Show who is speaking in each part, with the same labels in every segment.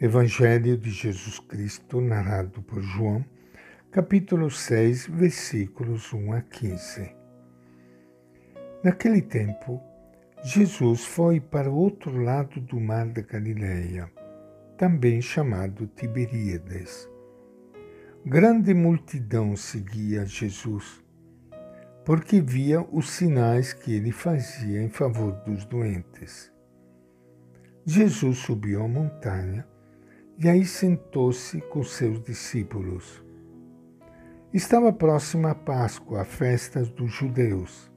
Speaker 1: Evangelho de Jesus Cristo, narrado por João, capítulo 6, versículos 1 a 15. Naquele tempo, Jesus foi para o outro lado do mar da Galileia, também chamado Tiberíades. Grande multidão seguia Jesus, porque via os sinais que ele fazia em favor dos doentes. Jesus subiu a montanha e aí sentou-se com seus discípulos. Estava próxima a Páscoa, a festa dos judeus.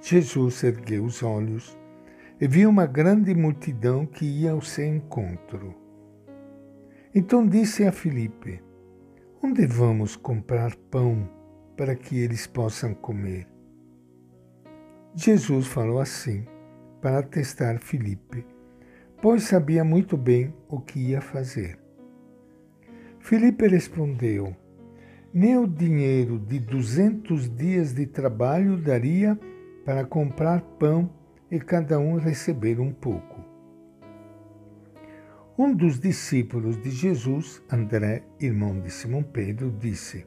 Speaker 1: Jesus ergueu os olhos e viu uma grande multidão que ia ao seu encontro. Então disse a Filipe: Onde vamos comprar pão para que eles possam comer? Jesus falou assim para testar Filipe pois sabia muito bem o que ia fazer. Filipe respondeu: Nem o dinheiro de duzentos dias de trabalho daria para comprar pão e cada um receber um pouco. Um dos discípulos de Jesus, André, irmão de Simão Pedro, disse: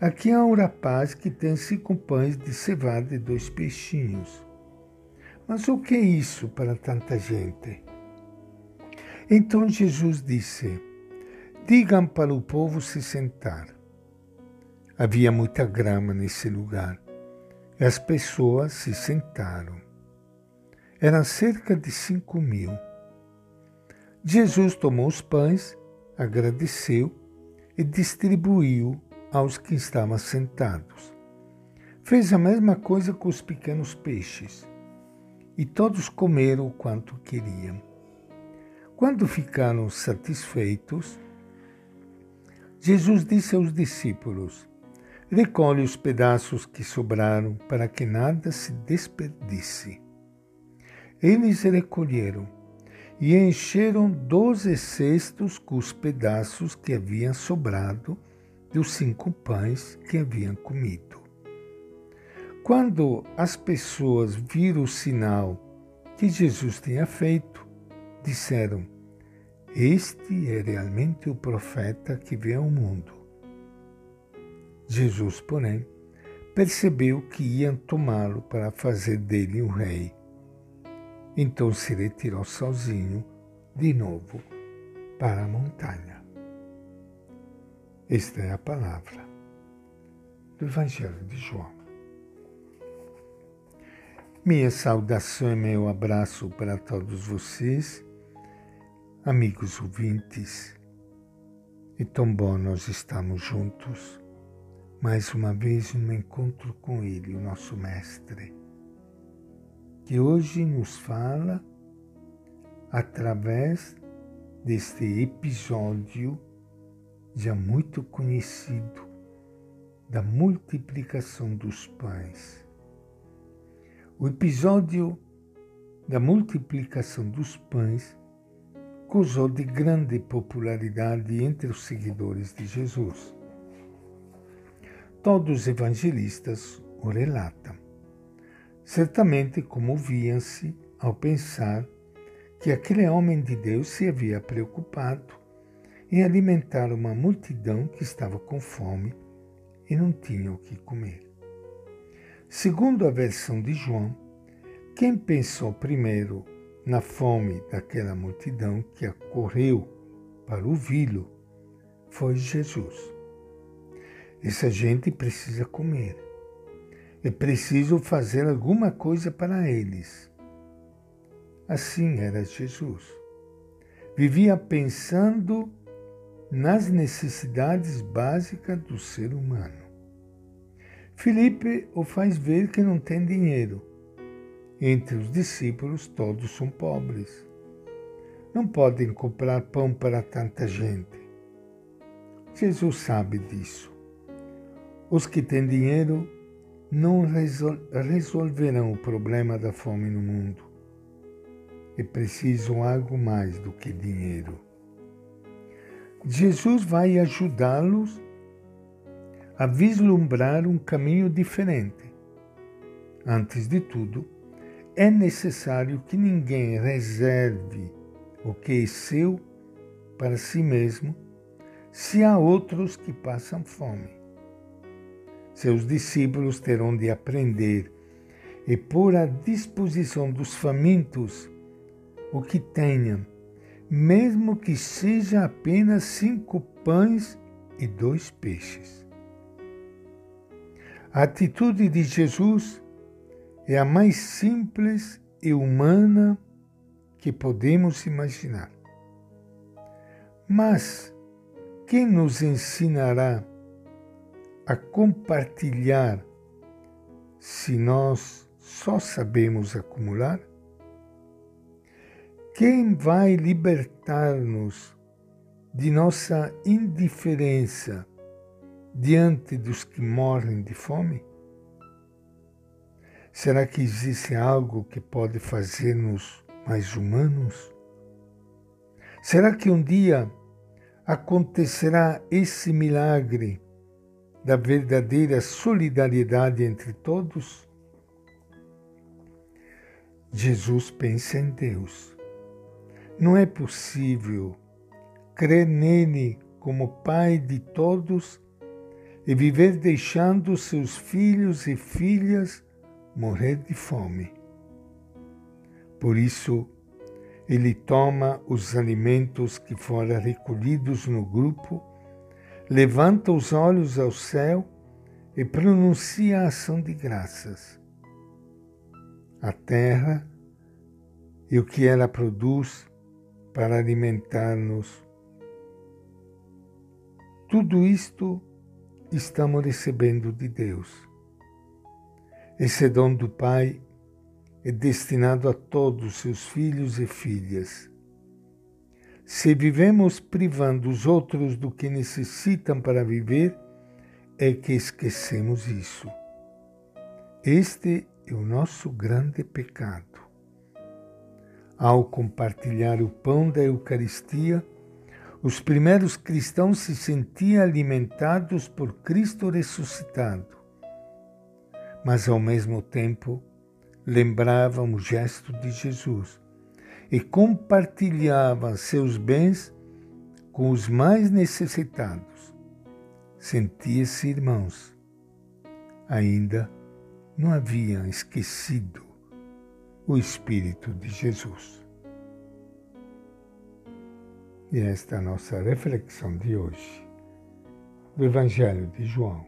Speaker 1: Aqui há um rapaz que tem cinco pães de cevada e dois peixinhos. Mas o que é isso para tanta gente? Então Jesus disse: Digam para o povo se sentar. Havia muita grama nesse lugar e as pessoas se sentaram. Eram cerca de cinco mil. Jesus tomou os pães, agradeceu e distribuiu aos que estavam sentados. Fez a mesma coisa com os pequenos peixes, e todos comeram o quanto queriam. Quando ficaram satisfeitos, Jesus disse aos discípulos: Recolhe os pedaços que sobraram para que nada se desperdice. Eles recolheram e encheram doze cestos com os pedaços que haviam sobrado dos cinco pães que haviam comido. Quando as pessoas viram o sinal que Jesus tinha feito, disseram: Este é realmente o profeta que veio ao mundo. Jesus, porém, percebeu que iam tomá-lo para fazer dele um rei. Então se retirou sozinho de novo para a montanha. Esta é a palavra do Evangelho de João. Minha saudação e meu abraço para todos vocês Amigos ouvintes, é tão bom nós estamos juntos, mais uma vez um encontro com Ele, o nosso Mestre, que hoje nos fala através deste episódio já muito conhecido da multiplicação dos pães. O episódio da multiplicação dos pães gozou de grande popularidade entre os seguidores de Jesus. Todos os evangelistas o relatam, certamente comoviam-se ao pensar que aquele homem de Deus se havia preocupado em alimentar uma multidão que estava com fome e não tinha o que comer. Segundo a versão de João, quem pensou primeiro na fome daquela multidão que acorreu para ouvi-lo foi Jesus. Essa gente precisa comer. É preciso fazer alguma coisa para eles. Assim era Jesus. Vivia pensando nas necessidades básicas do ser humano. Felipe o faz ver que não tem dinheiro entre os discípulos, todos são pobres. Não podem comprar pão para tanta gente. Jesus sabe disso. Os que têm dinheiro não resolverão o problema da fome no mundo. E precisam algo mais do que dinheiro. Jesus vai ajudá-los a vislumbrar um caminho diferente. Antes de tudo, é necessário que ninguém reserve o que é seu para si mesmo se há outros que passam fome. Seus discípulos terão de aprender e pôr à disposição dos famintos o que tenham, mesmo que seja apenas cinco pães e dois peixes. A atitude de Jesus é a mais simples e humana que podemos imaginar. Mas quem nos ensinará a compartilhar se nós só sabemos acumular? Quem vai libertar-nos de nossa indiferença diante dos que morrem de fome? Será que existe algo que pode fazer-nos mais humanos? Será que um dia acontecerá esse milagre da verdadeira solidariedade entre todos? Jesus pensa em Deus. Não é possível crer nele como Pai de todos e viver deixando seus filhos e filhas morrer de fome. Por isso, ele toma os alimentos que foram recolhidos no grupo, levanta os olhos ao céu e pronuncia a ação de graças. A terra e o que ela produz para alimentar-nos. Tudo isto estamos recebendo de Deus. Esse dom do Pai é destinado a todos os seus filhos e filhas. Se vivemos privando os outros do que necessitam para viver, é que esquecemos isso. Este é o nosso grande pecado. Ao compartilhar o pão da Eucaristia, os primeiros cristãos se sentiam alimentados por Cristo ressuscitado mas ao mesmo tempo lembravam o gesto de Jesus e compartilhavam seus bens com os mais necessitados. Sentia-se irmãos. Ainda não haviam esquecido o Espírito de Jesus. E esta é a nossa reflexão de hoje do Evangelho de João